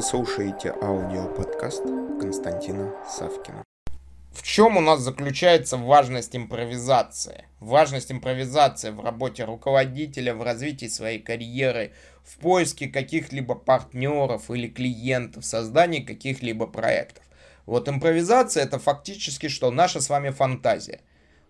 Вы слушаете аудиоподкаст Константина Савкина. В чем у нас заключается важность импровизации? Важность импровизации в работе руководителя, в развитии своей карьеры, в поиске каких-либо партнеров или клиентов, в создании каких-либо проектов. Вот импровизация это фактически что? Наша с вами фантазия.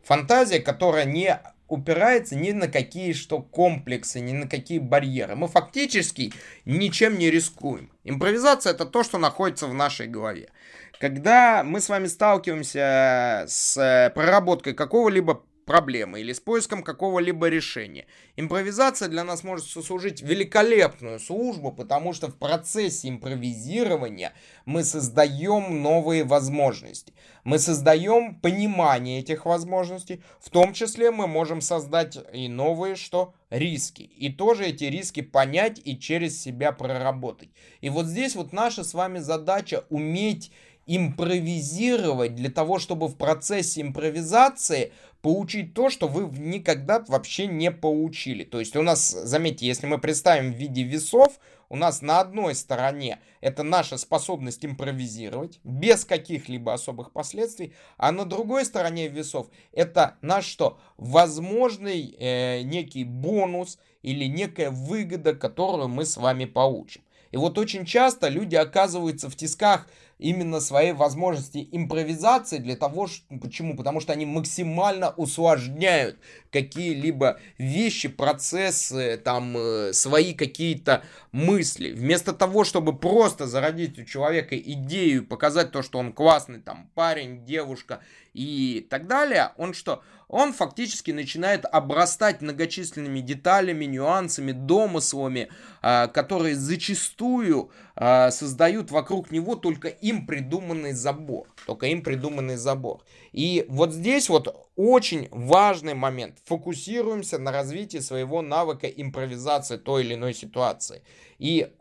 Фантазия, которая не упирается ни на какие что комплексы, ни на какие барьеры. Мы фактически ничем не рискуем. Импровизация это то, что находится в нашей голове. Когда мы с вами сталкиваемся с проработкой какого-либо проблемы или с поиском какого-либо решения. Импровизация для нас может сослужить великолепную службу, потому что в процессе импровизирования мы создаем новые возможности. Мы создаем понимание этих возможностей, в том числе мы можем создать и новые что? Риски. И тоже эти риски понять и через себя проработать. И вот здесь вот наша с вами задача уметь импровизировать для того, чтобы в процессе импровизации получить то, что вы никогда вообще не получили. То есть у нас, заметьте, если мы представим в виде весов, у нас на одной стороне это наша способность импровизировать без каких-либо особых последствий, а на другой стороне весов это наш что? Возможный э, некий бонус или некая выгода, которую мы с вами получим. И вот очень часто люди оказываются в тисках именно своей возможности импровизации для того, что, почему? Потому что они максимально усложняют какие-либо вещи, процессы, там, э, свои какие-то мысли. Вместо того, чтобы просто зародить у человека идею, показать то, что он классный, там, парень, девушка и так далее, он что? Он фактически начинает обрастать многочисленными деталями, нюансами, домыслами, э, которые зачастую э, создают вокруг него только им придуманный забор. Только им придуманный забор. И вот здесь вот очень важный момент. Фокусируемся на развитии своего навыка импровизации той или иной ситуации. И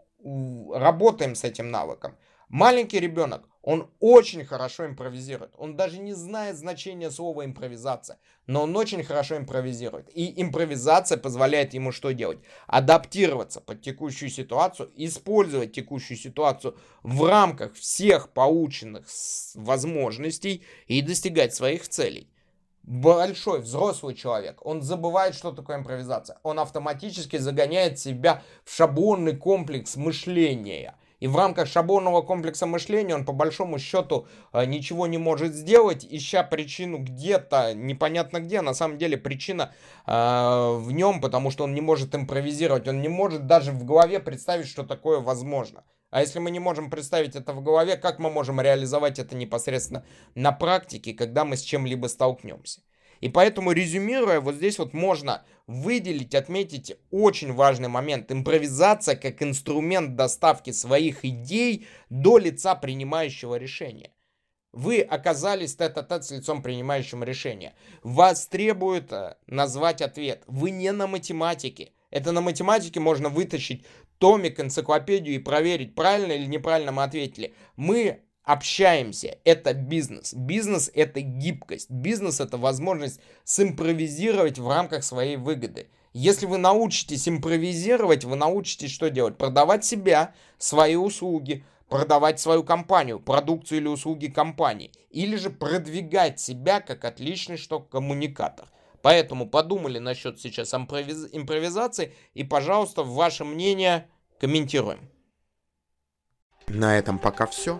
работаем с этим навыком. Маленький ребенок, он очень хорошо импровизирует. Он даже не знает значения слова импровизация, но он очень хорошо импровизирует. И импровизация позволяет ему что делать? Адаптироваться под текущую ситуацию, использовать текущую ситуацию в рамках всех полученных возможностей и достигать своих целей большой взрослый человек, он забывает, что такое импровизация. Он автоматически загоняет себя в шаблонный комплекс мышления. И в рамках шаблонного комплекса мышления он по большому счету э, ничего не может сделать, ища причину где-то, непонятно где. На самом деле причина э, в нем, потому что он не может импровизировать, он не может даже в голове представить, что такое возможно. А если мы не можем представить это в голове, как мы можем реализовать это непосредственно на практике, когда мы с чем-либо столкнемся? И поэтому, резюмируя, вот здесь вот можно выделить, отметить очень важный момент. Импровизация как инструмент доставки своих идей до лица принимающего решения. Вы оказались тет-а-тет с лицом принимающим решение. Вас требует э, назвать ответ. Вы не на математике. Это на математике можно вытащить томик, энциклопедию и проверить, правильно или неправильно мы ответили. Мы общаемся. Это бизнес. Бизнес это гибкость. Бизнес это возможность симпровизировать в рамках своей выгоды. Если вы научитесь импровизировать, вы научитесь что делать? Продавать себя, свои услуги, продавать свою компанию, продукцию или услуги компании. Или же продвигать себя как отличный что коммуникатор. Поэтому подумали насчет сейчас импровизации и, пожалуйста, ваше мнение комментируем. На этом пока все.